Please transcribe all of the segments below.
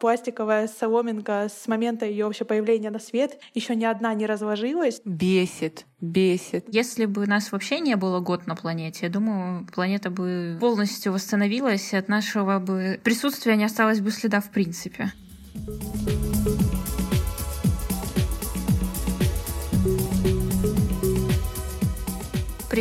пластиковая соломинка с момента ее вообще появления на свет еще ни одна не разложилась. Бесит, бесит. Если бы нас вообще не было год на планете, я думаю, планета бы полностью восстановилась, и от нашего бы присутствия не осталось бы следа в принципе.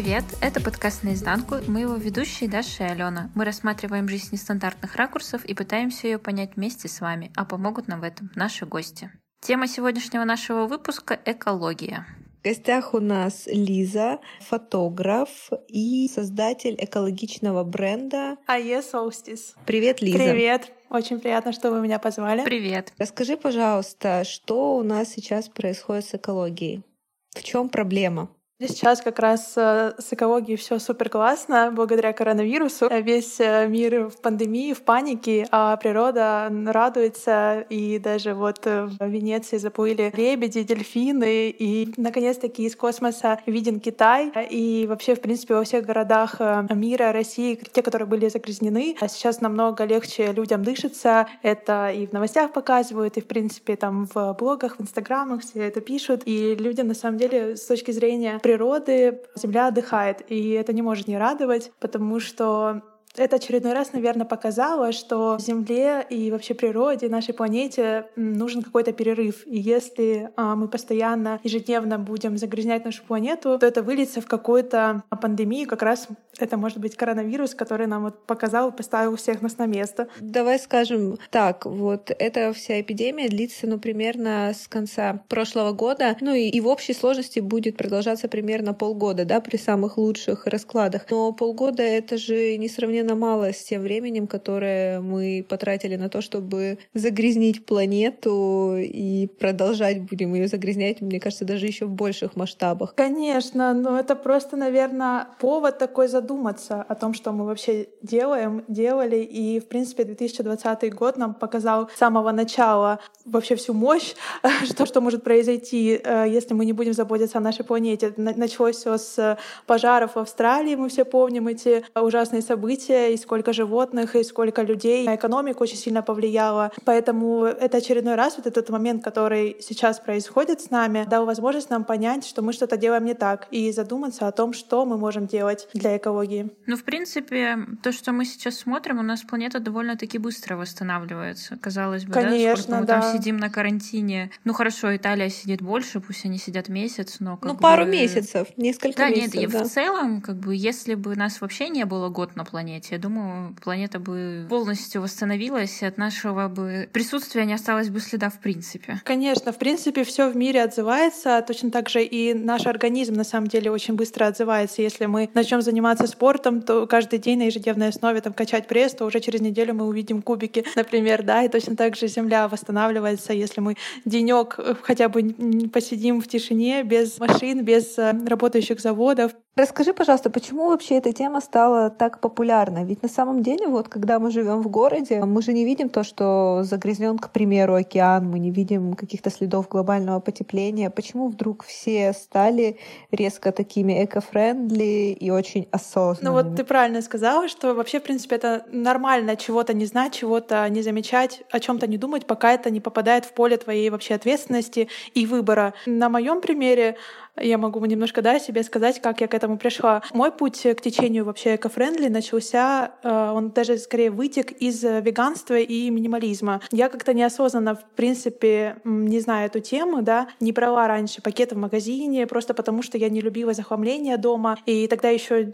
Привет, это подкаст «Наизнанку», мы его ведущие Даша и Алена. Мы рассматриваем жизнь нестандартных ракурсов и пытаемся ее понять вместе с вами, а помогут нам в этом наши гости. Тема сегодняшнего нашего выпуска — экология. В гостях у нас Лиза, фотограф и создатель экологичного бренда АЕ Solstice. Привет, Лиза. Привет. Очень приятно, что вы меня позвали. Привет. Расскажи, пожалуйста, что у нас сейчас происходит с экологией? В чем проблема? Сейчас как раз э, с экологией все супер классно благодаря коронавирусу. Весь э, мир в пандемии, в панике, а природа радуется. И даже вот э, в Венеции заплыли лебеди, дельфины. И наконец-таки из космоса виден Китай. И вообще, в принципе, во всех городах мира, России, те, которые были загрязнены, а сейчас намного легче людям дышится. Это и в новостях показывают, и, в принципе, там в блогах, в инстаграмах все это пишут. И людям, на самом деле, с точки зрения природы Земля отдыхает, и это не может не радовать, потому что это очередной раз, наверное, показало, что Земле и вообще природе, нашей планете нужен какой-то перерыв. И если а, мы постоянно, ежедневно будем загрязнять нашу планету, то это выльется в какую-то пандемию. Как раз это может быть коронавирус, который нам вот показал и поставил всех нас на место. Давай скажем так, вот эта вся эпидемия длится, ну, примерно с конца прошлого года, ну и, и в общей сложности будет продолжаться примерно полгода, да, при самых лучших раскладах. Но полгода — это же несравненно несравненно мало с тем временем, которое мы потратили на то, чтобы загрязнить планету и продолжать будем ее загрязнять, мне кажется, даже еще в больших масштабах. Конечно, но это просто, наверное, повод такой задуматься о том, что мы вообще делаем, делали. И, в принципе, 2020 год нам показал с самого начала вообще всю мощь, что, что может произойти, э, если мы не будем заботиться о нашей планете. Началось все с пожаров в Австралии, мы все помним эти ужасные события, события, и сколько животных, и сколько людей. На экономику очень сильно повлияло. Поэтому это очередной раз вот этот момент, который сейчас происходит с нами, дал возможность нам понять, что мы что-то делаем не так, и задуматься о том, что мы можем делать для экологии. Ну, в принципе, то, что мы сейчас смотрим, у нас планета довольно-таки быстро восстанавливается. Казалось бы, Конечно, да, сколько мы да. там сидим на карантине. Ну, хорошо, Италия сидит больше, пусть они сидят месяц, но как Ну, бы... пару месяцев, несколько да, месяцев. нет, и да. в целом, как бы, если бы нас вообще не было год на планете, планете. Я думаю, планета бы полностью восстановилась, и от нашего бы присутствия не осталось бы следа в принципе. Конечно, в принципе, все в мире отзывается. Точно так же и наш организм на самом деле очень быстро отзывается. Если мы начнем заниматься спортом, то каждый день на ежедневной основе там, качать пресс, то уже через неделю мы увидим кубики, например, да, и точно так же Земля восстанавливается, если мы денек э, хотя бы посидим в тишине, без машин, без э, работающих заводов. Расскажи, пожалуйста, почему вообще эта тема стала так популярной? Ведь на самом деле, вот когда мы живем в городе, мы же не видим то, что загрязнен, к примеру, океан, мы не видим каких-то следов глобального потепления. Почему вдруг все стали резко такими эко-френдли и очень осознанными? Ну вот ты правильно сказала, что вообще, в принципе, это нормально чего-то не знать, чего-то не замечать, о чем-то не думать, пока это не попадает в поле твоей вообще ответственности и выбора. На моем примере я могу немножко да, себе сказать, как я к этому пришла. Мой путь к течению вообще эко-френдли начался, э, он даже скорее вытек из веганства и минимализма. Я как-то неосознанно, в принципе, не знаю эту тему, да, не брала раньше пакеты в магазине, просто потому что я не любила захламление дома, и тогда еще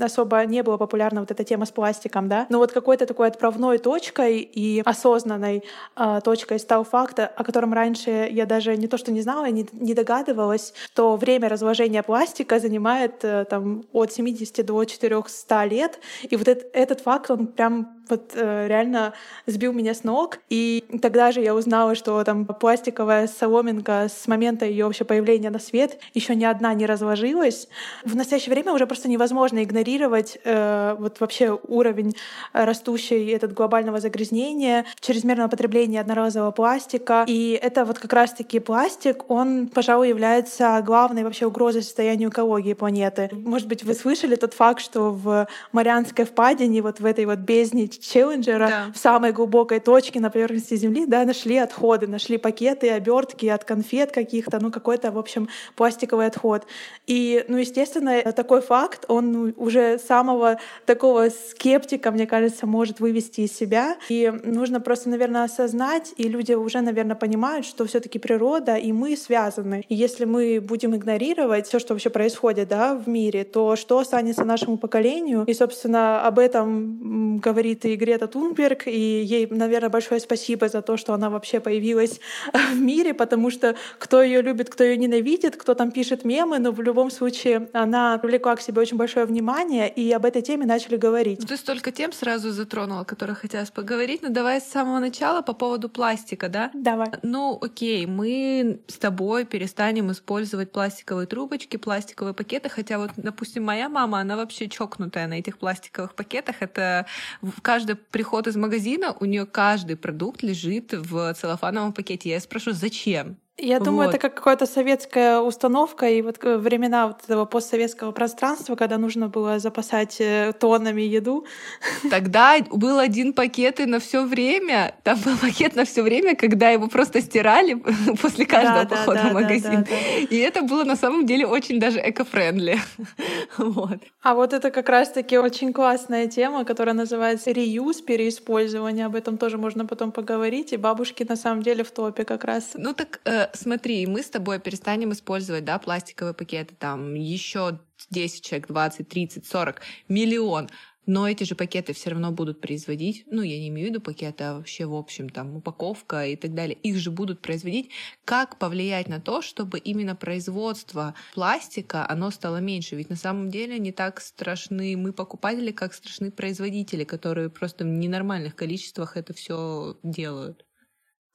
особо не была популярна вот эта тема с пластиком, да. Но вот какой-то такой отправной точкой и осознанной э, точкой стал факт, о котором раньше я даже не то что не знала, не, не догадывалась, что время разложения пластика занимает э, там, от 70 до 400 лет. И вот этот, этот факт, он прям вот э, реально сбил меня с ног. И тогда же я узнала, что там пластиковая соломинка с момента ее вообще появления на свет еще ни одна не разложилась. В настоящее время уже просто невозможно игнорировать э, вот вообще уровень растущий этот глобального загрязнения, чрезмерного потребления одноразового пластика. И это вот как раз-таки пластик, он, пожалуй, является главной вообще угрозой состоянию экологии планеты. Может быть, вы слышали тот факт, что в Марианской впадине, вот в этой вот бездне Челленджера да. в самой глубокой точке на поверхности Земли, да, нашли отходы, нашли пакеты, обертки от конфет каких-то, ну какой-то, в общем, пластиковый отход. И, ну, естественно, такой факт, он ну, уже самого такого скептика, мне кажется, может вывести из себя. И нужно просто, наверное, осознать, и люди уже, наверное, понимают, что все таки природа и мы связаны. И если мы будем игнорировать все, что вообще происходит да, в мире, то что останется нашему поколению? И, собственно, об этом говорит и Грета Тунберг, и ей, наверное, большое спасибо за то, что она вообще появилась в мире, потому что кто ее любит, кто ее ненавидит, кто там пишет мемы, но в любом случае она привлекла к себе очень большое внимание, и об этой теме начали говорить. Ты столько тем сразу затронула, о которых хотелось поговорить. Ну давай с самого начала по поводу пластика, да? Давай. Ну окей, мы с тобой перестанем использовать пластиковые трубочки, пластиковые пакеты, хотя вот, допустим, моя мама, она вообще чокнутая на этих пластиковых пакетах. Это в каждый приход из магазина у нее каждый продукт лежит в целлофановом пакете. Я спрашиваю, зачем? Я думаю, вот. это как какая-то советская установка, и вот времена вот этого постсоветского пространства, когда нужно было запасать э, тоннами еду. Тогда был один пакет и на все время. Там был пакет на все время, когда его просто стирали после каждого да, похода да, в магазин. Да, и это было на самом деле очень даже эко-френдли. вот. А вот это как раз-таки очень классная тема, которая называется реюз, переиспользование. Об этом тоже можно потом поговорить. И бабушки на самом деле в топе как раз. Ну так э, смотри, мы с тобой перестанем использовать, да, пластиковые пакеты, там, еще 10 человек, 20, 30, 40, миллион. Но эти же пакеты все равно будут производить, ну, я не имею в виду пакеты, а вообще, в общем, там, упаковка и так далее, их же будут производить. Как повлиять на то, чтобы именно производство пластика, оно стало меньше? Ведь на самом деле не так страшны мы покупатели, как страшны производители, которые просто в ненормальных количествах это все делают.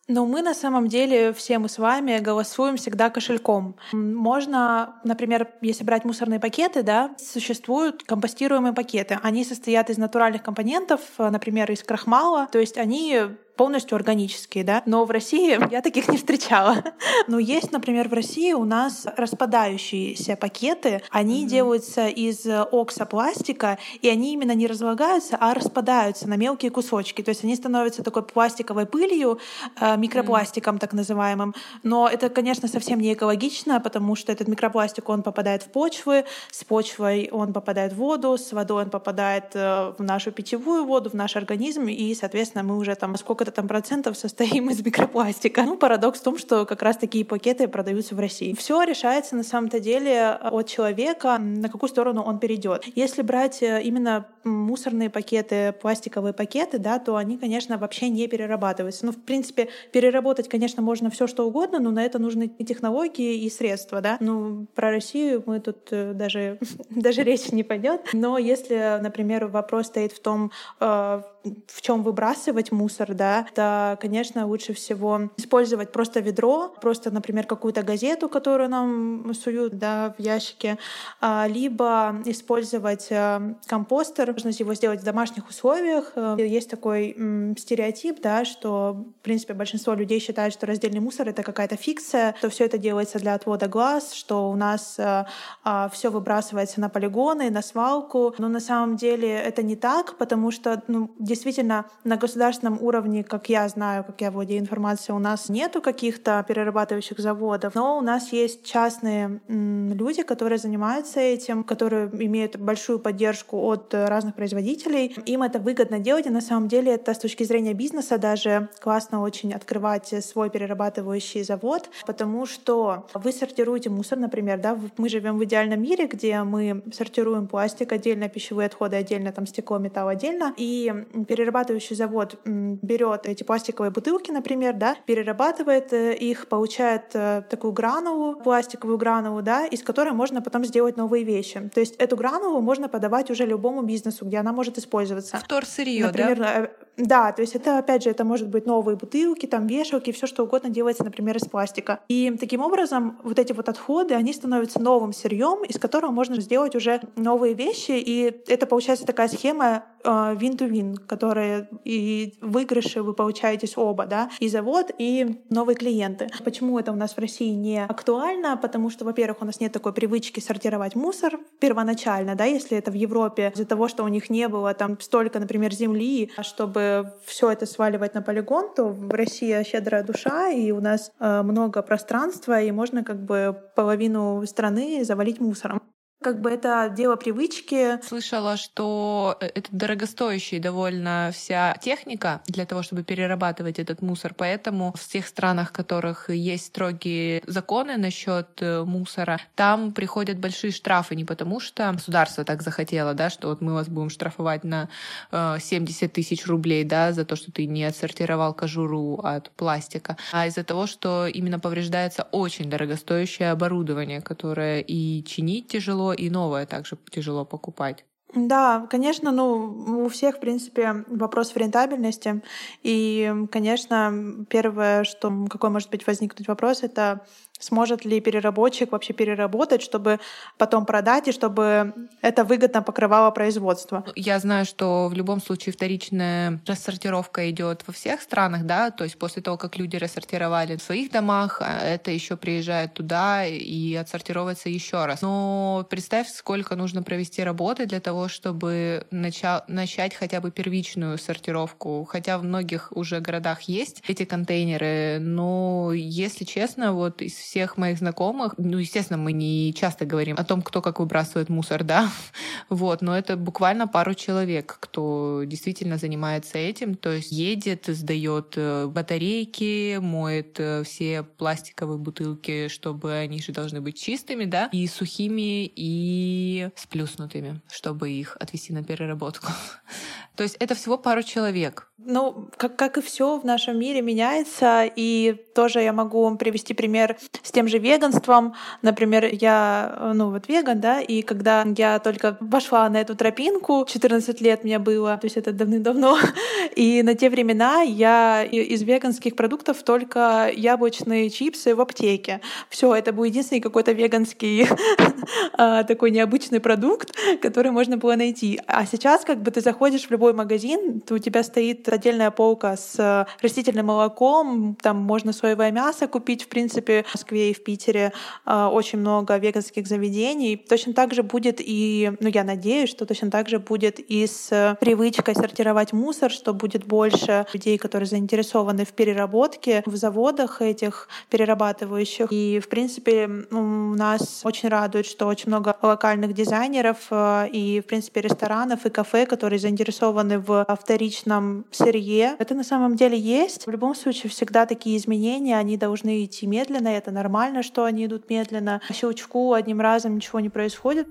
Но мы на самом деле, все мы с вами голосуем всегда кошельком. Можно, например, если брать мусорные пакеты, да, существуют компостируемые пакеты. Они состоят из натуральных компонентов, например, из крахмала. То есть они полностью органические, да, но в России я таких не встречала. Но есть, например, в России у нас распадающиеся пакеты, они mm-hmm. делаются из оксопластика, и они именно не разлагаются, а распадаются на мелкие кусочки. То есть они становятся такой пластиковой пылью, э, микропластиком mm-hmm. так называемым. Но это, конечно, совсем не экологично, потому что этот микропластик, он попадает в почвы, с почвой он попадает в воду, с водой он попадает э, в нашу питьевую воду, в наш организм, и, соответственно, мы уже там сколько сколько-то там процентов состоим из микропластика. Ну, парадокс в том, что как раз такие пакеты продаются в России. Все решается на самом-то деле от человека, на какую сторону он перейдет. Если брать э, именно мусорные пакеты, пластиковые пакеты, да, то они, конечно, вообще не перерабатываются. Ну, в принципе, переработать, конечно, можно все что угодно, но на это нужны и технологии, и средства, да. Ну, про Россию мы тут э, даже, даже речи не пойдет. Но если, например, вопрос стоит в том, э, в чем выбрасывать мусор, да, то, конечно, лучше всего использовать просто ведро, просто, например, какую-то газету, которую нам суют, да, в ящике, а, либо использовать э, компостер, можно его сделать в домашних условиях. Э, есть такой стереотип, да, что, в принципе, большинство людей считают, что раздельный мусор — это какая-то фикция, что все это делается для отвода глаз, что у нас э, а, все выбрасывается на полигоны, на свалку. Но на самом деле это не так, потому что ну, действительно на государственном уровне, как я знаю, как я владею информацией, у нас нету каких-то перерабатывающих заводов, но у нас есть частные люди, которые занимаются этим, которые имеют большую поддержку от разных производителей. Им это выгодно делать, и на самом деле это с точки зрения бизнеса даже классно очень открывать свой перерабатывающий завод, потому что вы сортируете мусор, например, да, мы живем в идеальном мире, где мы сортируем пластик отдельно, пищевые отходы отдельно, там стекло, металл отдельно, и перерабатывающий завод берет эти пластиковые бутылки, например, да, перерабатывает э, их, получает э, такую гранулу, пластиковую гранулу, да, из которой можно потом сделать новые вещи. То есть эту гранулу можно подавать уже любому бизнесу, где она может использоваться. Вторсырье, например, да? Да, то есть это, опять же, это может быть новые бутылки, там вешалки, все что угодно делается, например, из пластика. И таким образом вот эти вот отходы, они становятся новым сырьем, из которого можно сделать уже новые вещи, и это получается такая схема win-to-win, э, которая и выигрыши вы получаетесь оба, да, и завод, и новые клиенты. Почему это у нас в России не актуально? Потому что, во-первых, у нас нет такой привычки сортировать мусор первоначально, да, если это в Европе, из-за того, что у них не было там столько, например, земли, чтобы все это сваливать на полигон, то в России щедрая душа, и у нас э, много пространства, и можно как бы половину страны завалить мусором. Как бы это дело привычки. Слышала, что э, это дорогостоящая довольно вся техника для того, чтобы перерабатывать этот мусор. Поэтому в тех странах, в которых есть строгие законы насчет э, мусора, там приходят большие штрафы не потому, что государство так захотело, да, что вот мы вас будем штрафовать на 70 э, тысяч рублей, да, за то, что ты не отсортировал кожуру от пластика, а из-за того, что именно повреждается очень дорогостоящее оборудование, которое и чинить тяжело, и новое также тяжело покупать. Да, конечно, ну, у всех, в принципе, вопрос в рентабельности. И, конечно, первое, что какой может быть возникнуть вопрос, это Сможет ли переработчик вообще переработать, чтобы потом продать, и чтобы это выгодно покрывало производство? Я знаю, что в любом случае вторичная рассортировка идет во всех странах, да, то есть после того, как люди рассортировали в своих домах, а это еще приезжает туда и отсортировывается еще раз. Но представь, сколько нужно провести работы для того, чтобы начать, начать хотя бы первичную сортировку. Хотя в многих уже городах есть эти контейнеры, но если честно, вот из всех моих знакомых, ну, естественно, мы не часто говорим о том, кто как выбрасывает мусор, да, вот, но это буквально пару человек, кто действительно занимается этим, то есть едет, сдает э, батарейки, моет э, все пластиковые бутылки, чтобы они же должны быть чистыми, да, и сухими, и сплюснутыми, чтобы их отвести на переработку. То есть это всего пару человек. Ну, как, как и все в нашем мире меняется, и тоже я могу вам привести пример с тем же веганством. Например, я, ну вот веган, да, и когда я только вошла на эту тропинку, 14 лет мне было, то есть это давным-давно, и на те времена я из веганских продуктов только яблочные чипсы в аптеке. Все, это был единственный какой-то веганский а, такой необычный продукт, который можно было найти. А сейчас как бы ты заходишь в любой магазин, то у тебя стоит отдельная полка с растительным молоком, там можно соевое мясо купить, в принципе, Москве и в Питере а, очень много веганских заведений. Точно так же будет и, ну я надеюсь, что точно так же будет и с привычкой сортировать мусор, что будет больше людей, которые заинтересованы в переработке в заводах этих перерабатывающих. И, в принципе, у нас очень радует, что очень много локальных дизайнеров а, и, в принципе, ресторанов и кафе, которые заинтересованы в вторичном сырье. Это на самом деле есть. В любом случае, всегда такие изменения, они должны идти медленно, это нормально, что они идут медленно. По щелчку одним разом ничего не происходит.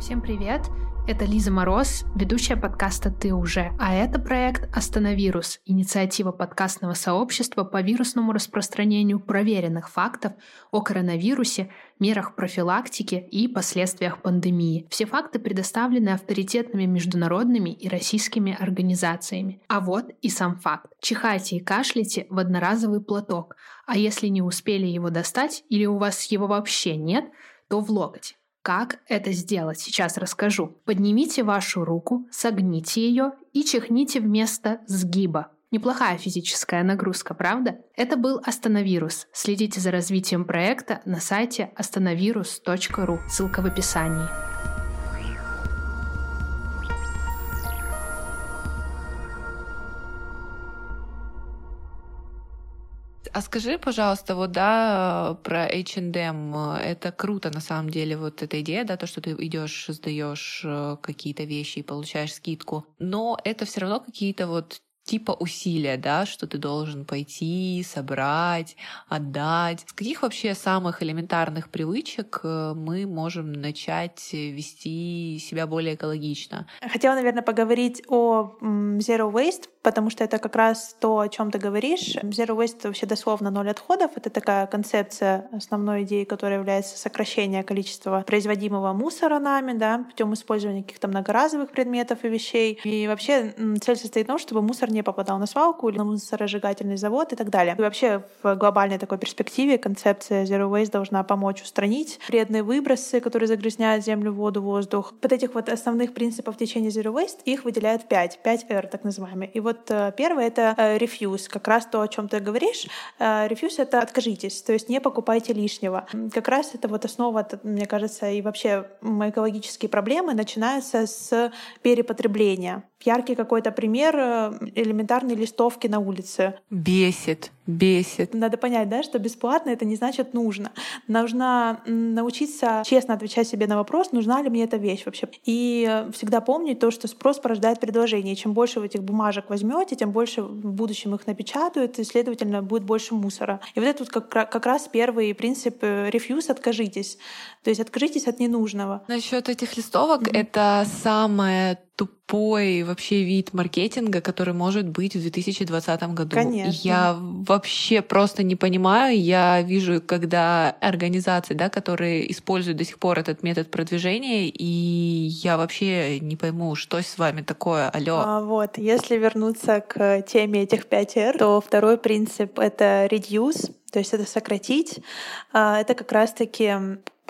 Всем привет! Это Лиза Мороз, ведущая подкаста «Ты уже», а это проект «Остановирус» — инициатива подкастного сообщества по вирусному распространению проверенных фактов о коронавирусе, мерах профилактики и последствиях пандемии. Все факты предоставлены авторитетными международными и российскими организациями. А вот и сам факт. Чихайте и кашляйте в одноразовый платок, а если не успели его достать или у вас его вообще нет, то в локоть. Как это сделать, сейчас расскажу. Поднимите вашу руку, согните ее и чихните вместо сгиба. Неплохая физическая нагрузка, правда? Это был Остановирус. Следите за развитием проекта на сайте остановирус.ру. Ссылка в описании. А скажи, пожалуйста, вот да, про H&M, это круто на самом деле, вот эта идея, да, то, что ты идешь, сдаешь э, какие-то вещи и получаешь скидку, но это все равно какие-то вот типа усилия, да, что ты должен пойти, собрать, отдать. С каких вообще самых элементарных привычек э, мы можем начать вести себя более экологично? Хотела, наверное, поговорить о zero waste, потому что это как раз то, о чем ты говоришь. Zero waste — это вообще дословно ноль отходов. Это такая концепция основной идеи, которая является сокращение количества производимого мусора нами, да, путем использования каких-то многоразовых предметов и вещей. И вообще цель состоит в том, чтобы мусор не попадал на свалку или на мусоросжигательный завод и так далее. И вообще в глобальной такой перспективе концепция Zero Waste должна помочь устранить вредные выбросы, которые загрязняют землю, воду, воздух. Вот этих вот основных принципов течения Zero Waste их выделяют пять, пять R так называемые. И вот э, первое — это э, refuse, как раз то, о чем ты говоришь. Э, refuse — это откажитесь, то есть не покупайте лишнего. Как раз это вот основа, мне кажется, и вообще экологические проблемы начинаются с перепотребления. Яркий какой-то пример элементарной листовки на улице. Бесит, бесит. Надо понять, да, что бесплатно это не значит нужно. Нужно научиться честно отвечать себе на вопрос, нужна ли мне эта вещь вообще. И всегда помнить то, что спрос порождает предложение. Чем больше вы этих бумажек возьмете, тем больше в будущем их напечатают, и, следовательно, будет больше мусора. И вот это вот как, как раз первый принцип рефьюз — откажитесь. То есть откажитесь от ненужного. Насчет этих листовок mm-hmm. это самое тупой вообще вид маркетинга, который может быть в 2020 году. Конечно. Я вообще просто не понимаю. Я вижу, когда организации, да, которые используют до сих пор этот метод продвижения, и я вообще не пойму, что с вами такое, алло. А, вот, если вернуться к теме этих 5 R, то второй принцип — это reduce, то есть это сократить. А, это как раз-таки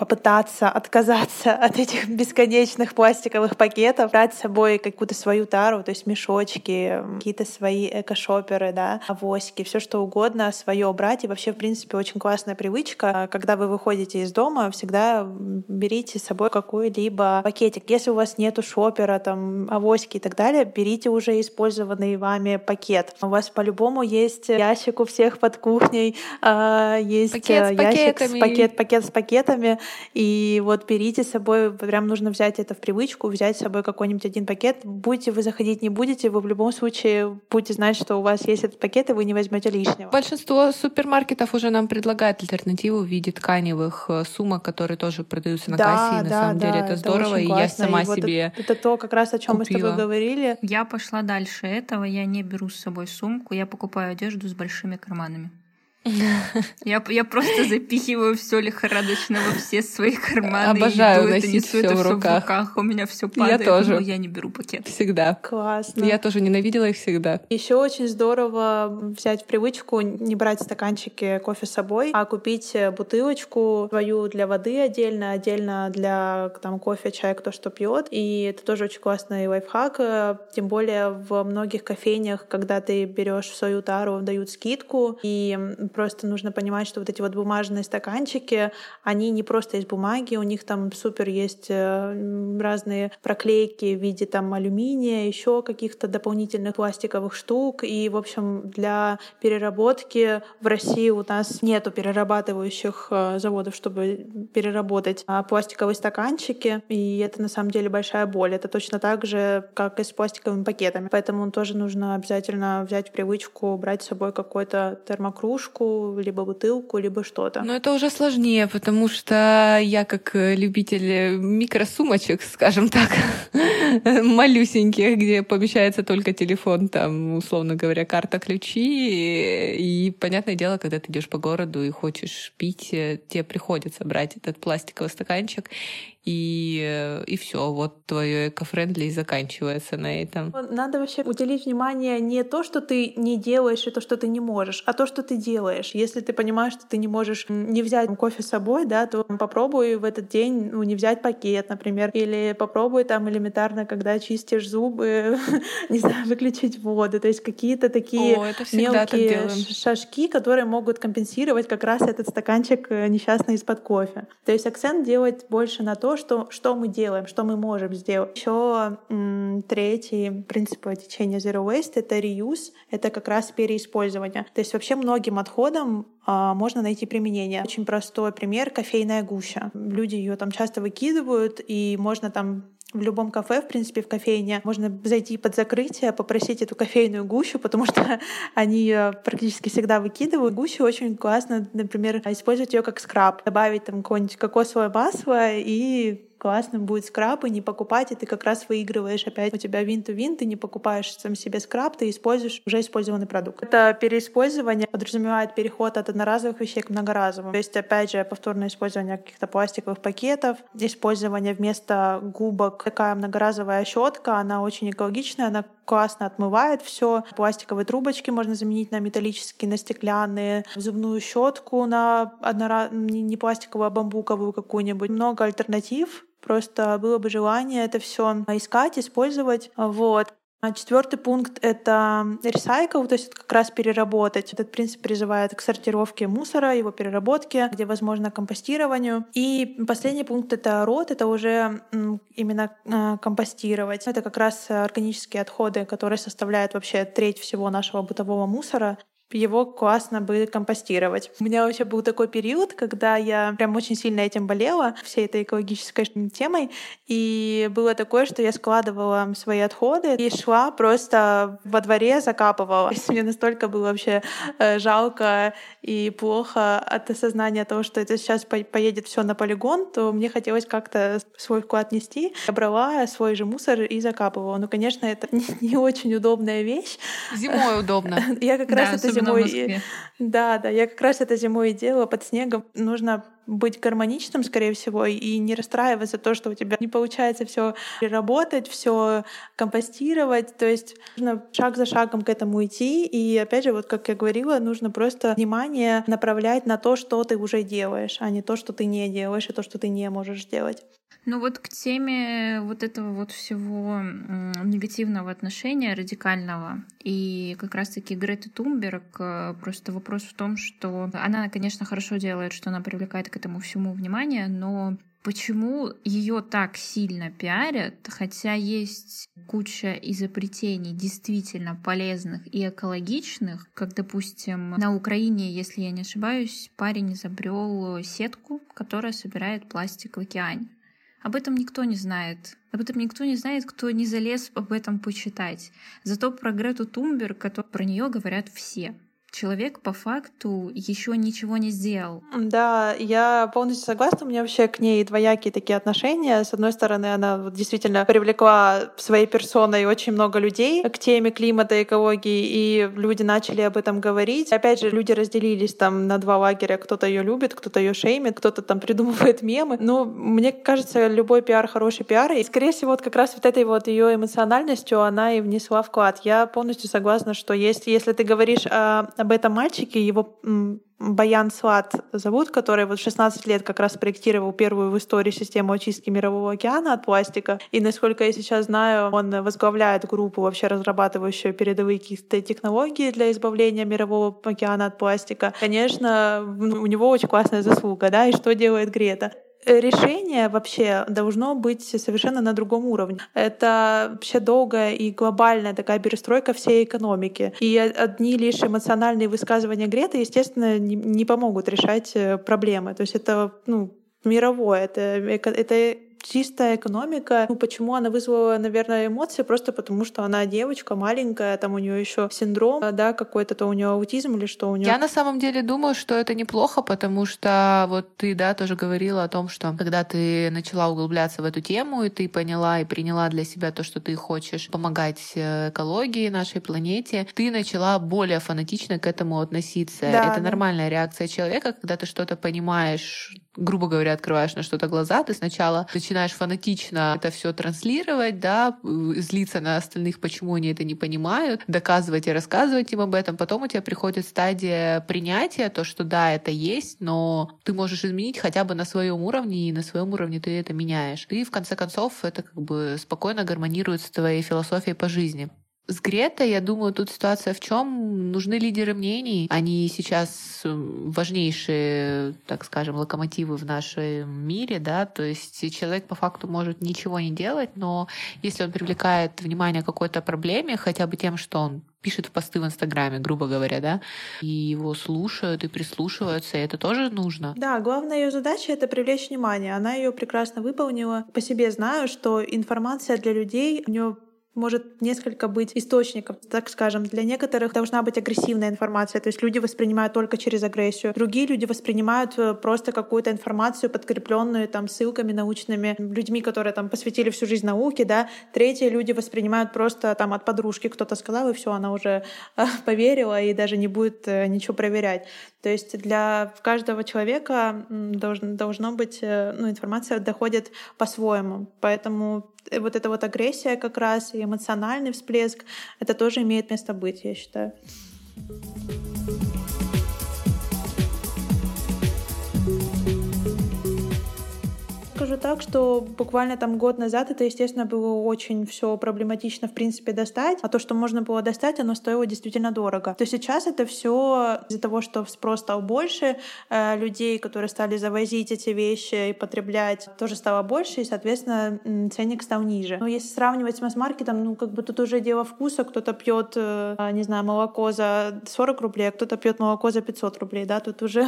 попытаться отказаться от этих бесконечных пластиковых пакетов, брать с собой какую-то свою тару, то есть мешочки, какие-то свои эко-шоперы, да, авоськи, все что угодно свое брать. И вообще, в принципе, очень классная привычка. Когда вы выходите из дома, всегда берите с собой какой-либо пакетик. Если у вас нету шопера, там, авоськи и так далее, берите уже использованный вами пакет. У вас по-любому есть ящик у всех под кухней, а, есть пакет с ящик с пакет, пакет с пакетами. И вот берите с собой, прям нужно взять это в привычку, взять с собой какой-нибудь один пакет. Будете вы заходить, не будете, вы в любом случае будете знать, что у вас есть этот пакет, и вы не возьмете лишнего. Большинство супермаркетов уже нам предлагают альтернативу в виде тканевых э, сумок, которые тоже продаются на да, кассе. И да, на самом да, деле это, это здорово, и я сама и вот себе. Это, это то, как раз о чем мы с тобой говорили. Я пошла дальше этого, я не беру с собой сумку, я покупаю одежду с большими карманами. Я, я просто запихиваю все лихорадочно во все свои карманы. Обожаю иду, носить все в руках. в руках. У меня все падает, я тоже. но я не беру пакет. Всегда. Классно. Я тоже ненавидела их всегда. Еще очень здорово взять привычку не брать стаканчики кофе с собой, а купить бутылочку свою для воды отдельно, отдельно для там, кофе, чая, кто что пьет. И это тоже очень классный лайфхак. Тем более в многих кофейнях, когда ты берешь свою тару, дают скидку, и Просто нужно понимать, что вот эти вот бумажные стаканчики, они не просто из бумаги, у них там супер есть э, разные проклейки в виде там алюминия, еще каких-то дополнительных пластиковых штук. И, в общем, для переработки в России у нас нету перерабатывающих э, заводов, чтобы переработать а, пластиковые стаканчики. И это на самом деле большая боль. Это точно так же, как и с пластиковыми пакетами. Поэтому тоже нужно обязательно взять привычку брать с собой какую-то термокружку, кружку, либо бутылку, либо что-то. Но это уже сложнее, потому что я как э, любитель э, микросумочек, скажем так, малюсеньких, где помещается только телефон, там, условно говоря, карта, ключи. И, понятное дело, когда ты идешь по городу и хочешь пить, э, тебе приходится брать этот пластиковый стаканчик и, э, и все, вот твое экофрендли заканчивается на этом. Надо вообще уделить внимание не то, что ты не делаешь, и то, что ты не можешь, а то, что ты делаешь. Если ты понимаешь, что ты не можешь не взять кофе с собой, да, то попробуй в этот день ну, не взять пакет, например, или попробуй там элементарно, когда чистишь зубы, не знаю, выключить воду. То есть какие-то такие О, мелкие шажки, которые могут компенсировать как раз этот стаканчик э, несчастный из-под кофе. То есть акцент делать больше на то, что, что мы делаем, что мы можем сделать. Еще третий принцип течения Zero Waste — это reuse, это как раз переиспользование. То есть вообще многим отходам а, можно найти применение. Очень простой пример — кофейная гуща. Люди ее там часто выкидывают, и можно там в любом кафе, в принципе, в кофейне. Можно зайти под закрытие, попросить эту кофейную гущу, потому что они э, практически всегда выкидывают. Гущу очень классно, например, использовать ее как скраб. Добавить там какое-нибудь кокосовое масло и классно будет скраб, и не покупать, и ты как раз выигрываешь опять. У тебя вин-то-вин, ты не покупаешь сам себе скраб, ты используешь уже использованный продукт. Это переиспользование подразумевает переход от одноразовых вещей к многоразовым. То есть, опять же, повторное использование каких-то пластиковых пакетов, использование вместо губок. Такая многоразовая щетка, она очень экологичная, она классно отмывает все. Пластиковые трубочки можно заменить на металлические, на стеклянные, зубную щетку на однора... не пластиковую, а бамбуковую какую-нибудь. Много альтернатив Просто было бы желание это все искать, использовать. Вот. А четвертый пункт — это recycle, то есть это как раз переработать. Этот принцип призывает к сортировке мусора, его переработке, где возможно компостированию. И последний пункт — это рот, это уже именно а, компостировать. Это как раз органические отходы, которые составляют вообще треть всего нашего бытового мусора его классно бы компостировать. У меня вообще был такой период, когда я прям очень сильно этим болела, всей этой экологической темой, и было такое, что я складывала свои отходы и шла просто во дворе закапывала. То есть мне настолько было вообще э, жалко и плохо от осознания того, что это сейчас поедет все на полигон, то мне хотелось как-то свой вклад нести. Я брала свой же мусор и закапывала. Ну, конечно, это не очень удобная вещь. Зимой удобно. Я как раз это зимой. Да, да, я как раз это зимой и делала под снегом. Нужно быть гармоничным, скорее всего, и не расстраиваться то, что у тебя не получается все переработать, все компостировать. То есть нужно шаг за шагом к этому идти. И опять же, вот как я говорила, нужно просто внимание направлять на то, что ты уже делаешь, а не то, что ты не делаешь, и то, что ты не можешь делать. Ну вот к теме вот этого вот всего негативного отношения, радикального, и как раз-таки Греты Тумберг, э, просто вопрос в том, что она, конечно, хорошо делает, что она привлекает к этому всему внимание, но почему ее так сильно пиарят, хотя есть куча изобретений действительно полезных и экологичных, как, допустим, на Украине, если я не ошибаюсь, парень изобрел сетку, которая собирает пластик в океане. Об этом никто не знает. Об этом никто не знает, кто не залез об этом почитать. Зато про Грету Тумберг, про нее говорят все человек по факту еще ничего не сделал. Да, я полностью согласна. У меня вообще к ней двоякие такие отношения. С одной стороны, она вот действительно привлекла своей персоной очень много людей к теме климата, экологии, и люди начали об этом говорить. Опять же, люди разделились там на два лагеря. Кто-то ее любит, кто-то ее шеймит, кто-то там придумывает мемы. Но мне кажется, любой пиар хороший пиар. И, скорее всего, вот как раз вот этой вот ее эмоциональностью она и внесла вклад. Я полностью согласна, что есть, если ты говоришь о об этом мальчике, его Баян Сват зовут, который вот 16 лет как раз проектировал первую в истории систему очистки Мирового океана от пластика. И насколько я сейчас знаю, он возглавляет группу, вообще разрабатывающую передовые какие-то технологии для избавления Мирового океана от пластика. Конечно, у него очень классная заслуга, да, и что делает Грета? Решение вообще должно быть совершенно на другом уровне. Это вообще долгая и глобальная такая перестройка всей экономики. И одни лишь эмоциональные высказывания Греты, естественно, не помогут решать э, проблемы. То есть это ну, мировое, это, это чистая экономика. Ну, почему она вызвала, наверное, эмоции? Просто потому, что она девочка маленькая, там у нее еще синдром, да, какой-то, то у нее аутизм или что у нее. Я на самом деле думаю, что это неплохо, потому что вот ты, да, тоже говорила о том, что когда ты начала углубляться в эту тему, и ты поняла и приняла для себя то, что ты хочешь помогать э, экологии, нашей планете, ты начала более фанатично к этому относиться. Да, это да. нормальная реакция человека, когда ты что-то понимаешь, грубо говоря, открываешь на что-то глаза, ты сначала начинаешь фанатично это все транслировать, да, злиться на остальных, почему они это не понимают, доказывать и рассказывать им об этом. Потом у тебя приходит стадия принятия, то, что да, это есть, но ты можешь изменить хотя бы на своем уровне, и на своем уровне ты это меняешь. И в конце концов это как бы спокойно гармонирует с твоей философией по жизни. С Гретой, я думаю, тут ситуация в чем? Нужны лидеры мнений. Они сейчас важнейшие, так скажем, локомотивы в нашем мире, да, то есть человек по факту может ничего не делать, но если он привлекает внимание к какой-то проблеме, хотя бы тем, что он пишет в посты в Инстаграме, грубо говоря, да, и его слушают и прислушиваются, и это тоже нужно. Да, главная ее задача — это привлечь внимание. Она ее прекрасно выполнила. По себе знаю, что информация для людей у нее может несколько быть источников, так скажем. Для некоторых должна быть агрессивная информация, то есть люди воспринимают только через агрессию. Другие люди воспринимают э, просто какую-то информацию, подкрепленную там ссылками научными, людьми, которые там посвятили всю жизнь науке, да. Третьи люди воспринимают просто там от подружки кто-то сказал, и все, она уже э, поверила и даже не будет э, ничего проверять. То есть для каждого человека должно, должно быть, ну, информация доходит по-своему. Поэтому вот эта вот агрессия как раз и эмоциональный всплеск, это тоже имеет место быть, я считаю. Скажу так, что буквально там год назад это, естественно, было очень все проблематично, в принципе, достать. А то, что можно было достать, оно стоило действительно дорого. То сейчас это все из-за того, что спрос стал больше, э, людей, которые стали завозить эти вещи и потреблять, тоже стало больше, и, соответственно, ценник стал ниже. Но если сравнивать с масс-маркетом, ну, как бы тут уже дело вкуса. Кто-то пьет, э, не знаю, молоко за 40 рублей, а кто-то пьет молоко за 500 рублей, да, тут уже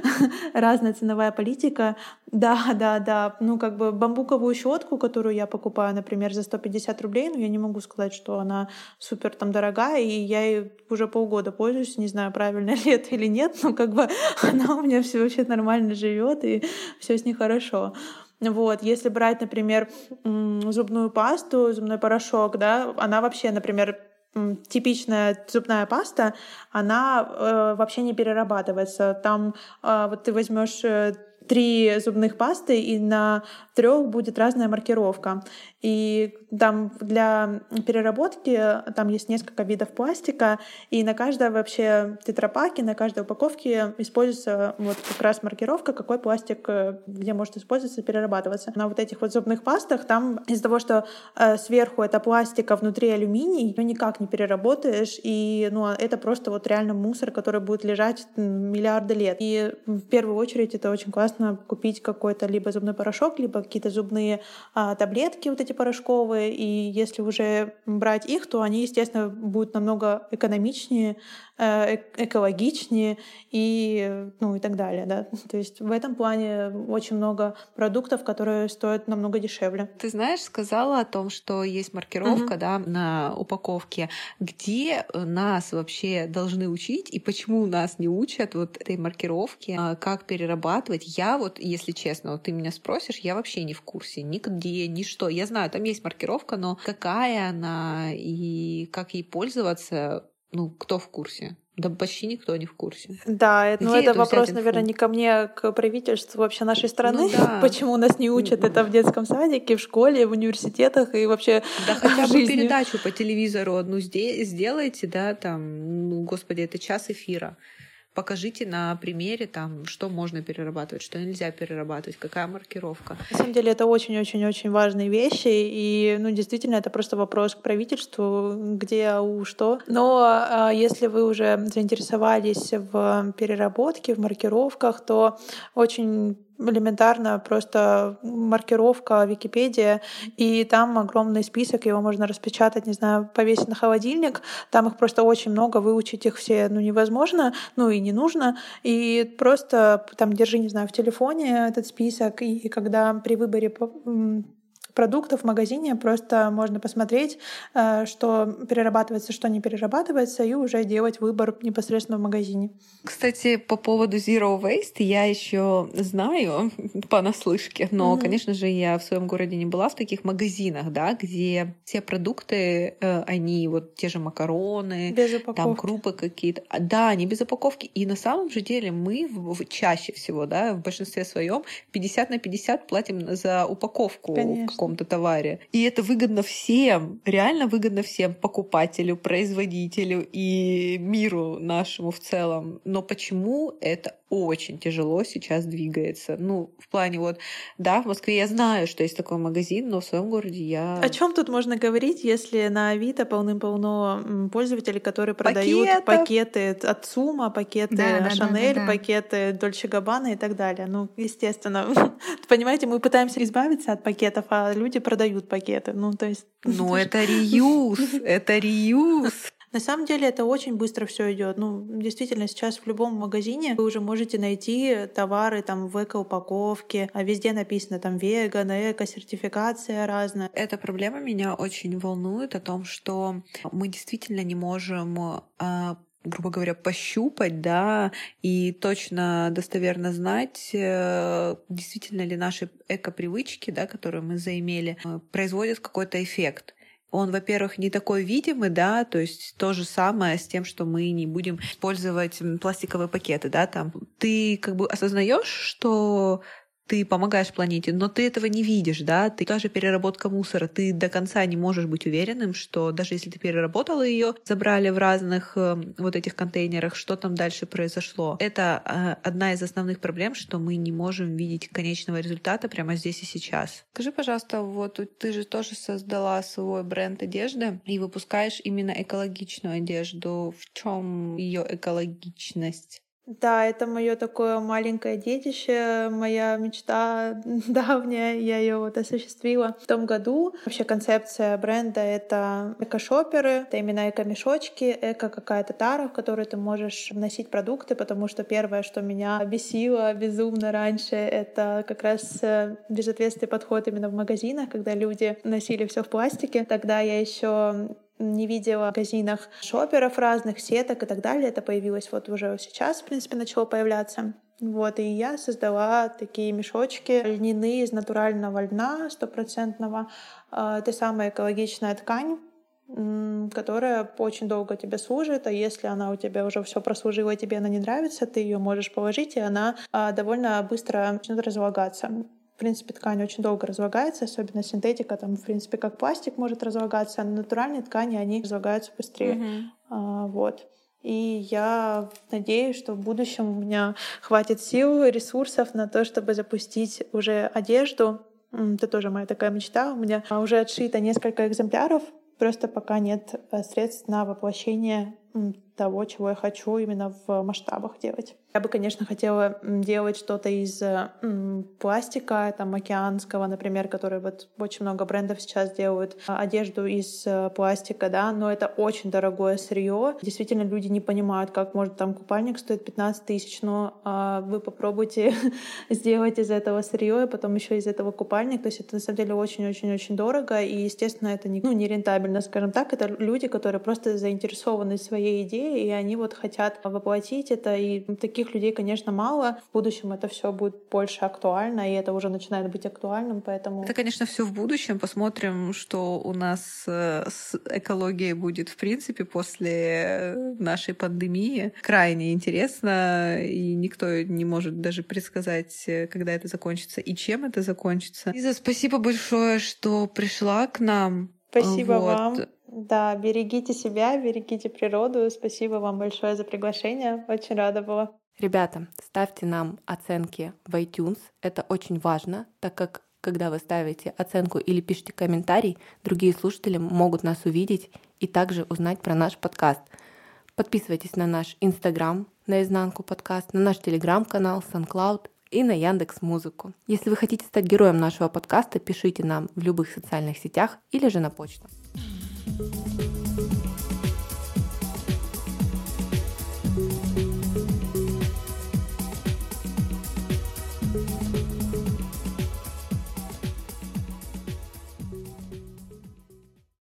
разная ценовая политика. Да, да, да, ну, как бы бамбуковую щетку, которую я покупаю, например, за 150 рублей, но я не могу сказать, что она супер там дорогая, и я ей уже полгода пользуюсь, не знаю, правильно ли это или нет, но как бы она у меня все вообще нормально живет, и все с ней хорошо. Вот, если брать, например, зубную пасту, зубной порошок, да, она вообще, например, типичная зубная паста, она э, вообще не перерабатывается. Там э, вот ты возьмешь э, три зубных пасты, и на трех будет разная маркировка. И там для переработки там есть несколько видов пластика, и на каждой вообще тетрапаке, на каждой упаковке используется вот как раз маркировка, какой пластик э, где может использоваться, перерабатываться. На вот этих вот зубных пастах там из-за того, что э, сверху это пластик, а внутри алюминий, ну никак не переработаешь, и ну это просто вот реально мусор, который будет лежать миллиарды лет. И в первую очередь это очень классно купить какой-то либо зубной порошок, либо какие-то зубные а, таблетки вот эти порошковые, и если уже брать их, то они, естественно, будут намного экономичнее, Э, экологичнее и, ну, и так далее. Да? То есть в этом плане очень много продуктов, которые стоят намного дешевле. Ты знаешь, сказала о том, что есть маркировка угу. да, на упаковке. Где нас вообще должны учить и почему нас не учат вот этой маркировки, а, как перерабатывать? Я вот, если честно, вот ты меня спросишь, я вообще не в курсе нигде, ни что. Я знаю, там есть маркировка, но какая она и как ей пользоваться, ну, кто в курсе? Да почти никто не в курсе. Да, ну, Где ну это вопрос, наверное, не ко мне, а к правительству вообще нашей страны. Ну, да. Почему нас не учат это в детском садике, в школе, в университетах и вообще Да хотя бы передачу по телевизору одну сделайте, да, там, ну, господи, это час эфира покажите на примере, там, что можно перерабатывать, что нельзя перерабатывать, какая маркировка. На самом деле это очень-очень-очень важные вещи, и, ну, действительно, это просто вопрос к правительству, где, ау, что. Но а, если вы уже заинтересовались в переработке, в маркировках, то очень элементарно просто маркировка Википедия, и там огромный список, его можно распечатать, не знаю, повесить на холодильник, там их просто очень много, выучить их все ну, невозможно, ну и не нужно, и просто там держи, не знаю, в телефоне этот список, и когда при выборе продуктов в магазине просто можно посмотреть, э, что перерабатывается, что не перерабатывается, и уже делать выбор непосредственно в магазине. Кстати, по поводу Zero Waste я еще знаю понаслышке, но, mm-hmm. конечно же, я в своем городе не была в таких магазинах, да, где все продукты, э, они вот те же макароны, без упаковки. там крупы какие-то, а, да, они без упаковки. И на самом же деле мы чаще всего, да, в большинстве своем 50 на 50 платим за упаковку Конечно каком-то товаре. И это выгодно всем, реально выгодно всем, покупателю, производителю и миру нашему в целом. Но почему это очень тяжело сейчас двигается? Ну, в плане вот, да, в Москве я знаю, что есть такой магазин, но в своем городе я... О чем тут можно говорить, если на Авито полным-полно пользователей, которые продают Пакетов. пакеты от Сума, пакеты да, Шанель, да, да, да. пакеты Дольче Габбана и так далее? Ну, естественно. Понимаете, мы пытаемся избавиться от пакетов, а люди продают пакеты. Ну, то есть... Ну, это реюз, это реюз. На самом деле это очень быстро все идет. Ну, действительно, сейчас в любом магазине вы уже можете найти товары там в эко-упаковке, а везде написано там веган, эко-сертификация разная. Эта проблема меня очень волнует о том, что мы действительно не можем а, грубо говоря, пощупать, да, и точно достоверно знать, э, действительно ли наши эко-привычки, да, которые мы заимели, э, производят какой-то эффект он, во-первых, не такой видимый, да, то есть то же самое с тем, что мы не будем использовать пластиковые пакеты, да, там. Ты как бы осознаешь, что ты помогаешь планете, но ты этого не видишь, да, ты даже переработка мусора, ты до конца не можешь быть уверенным, что даже если ты переработала ее, забрали в разных э, вот этих контейнерах, что там дальше произошло. Это э, одна из основных проблем, что мы не можем видеть конечного результата прямо здесь и сейчас. Скажи, пожалуйста, вот ты же тоже создала свой бренд одежды и выпускаешь именно экологичную одежду. В чем ее экологичность? Да, это мое такое маленькое детище, моя мечта давняя, я ее вот осуществила в том году. Вообще концепция бренда — это эко-шоперы, это именно эко-мешочки, эко какая-то тара, в которую ты можешь вносить продукты, потому что первое, что меня бесило безумно раньше, это как раз э, безответственный подход именно в магазинах, когда люди носили все в пластике. Тогда я еще не видела в магазинах шоперов разных, сеток и так далее. Это появилось вот уже сейчас, в принципе, начало появляться. Вот, и я создала такие мешочки льняные из натурального льна, стопроцентного. А, это самая экологичная ткань, которая очень долго тебе служит, а если она у тебя уже все прослужила и тебе она не нравится, ты ее можешь положить, и она а, довольно быстро начнет разлагаться. В принципе, ткань очень долго разлагается, особенно синтетика, там, в принципе, как пластик может разлагаться, а натуральные ткани, они разлагаются быстрее. Mm-hmm. А, вот. И я надеюсь, что в будущем у меня хватит сил, ресурсов на то, чтобы запустить уже одежду. Это тоже моя такая мечта. У меня уже отшито несколько экземпляров, просто пока нет э, средств на воплощение того, чего я хочу именно в масштабах делать. Я бы, конечно, хотела делать что-то из пластика, там, океанского, например, который вот очень много брендов сейчас делают а, одежду из э, пластика, да, но это очень дорогое сырье. Действительно, люди не понимают, как может там купальник стоит 15 тысяч, но а, вы попробуйте сделать из этого сырье, и потом еще из этого купальник. То есть это на самом деле очень-очень-очень дорого, и, естественно, это не, ну, не рентабельно, скажем так. Это люди, которые просто заинтересованы своей идеей, и они вот хотят воплотить это, и таких таких людей, конечно, мало. В будущем это все будет больше актуально, и это уже начинает быть актуальным, поэтому... Это, конечно, все в будущем. Посмотрим, что у нас э, с экологией будет, в принципе, после нашей пандемии. Крайне интересно, и никто не может даже предсказать, когда это закончится и чем это закончится. Лиза, спасибо большое, что пришла к нам. Спасибо вот. вам. Да, берегите себя, берегите природу. Спасибо вам большое за приглашение. Очень рада была. Ребята, ставьте нам оценки в iTunes. Это очень важно, так как когда вы ставите оценку или пишете комментарий, другие слушатели могут нас увидеть и также узнать про наш подкаст. Подписывайтесь на наш Инстаграм, на изнанку подкаст, на наш Телеграм-канал, SoundCloud и на Яндекс Музыку. Если вы хотите стать героем нашего подкаста, пишите нам в любых социальных сетях или же на почту. thank you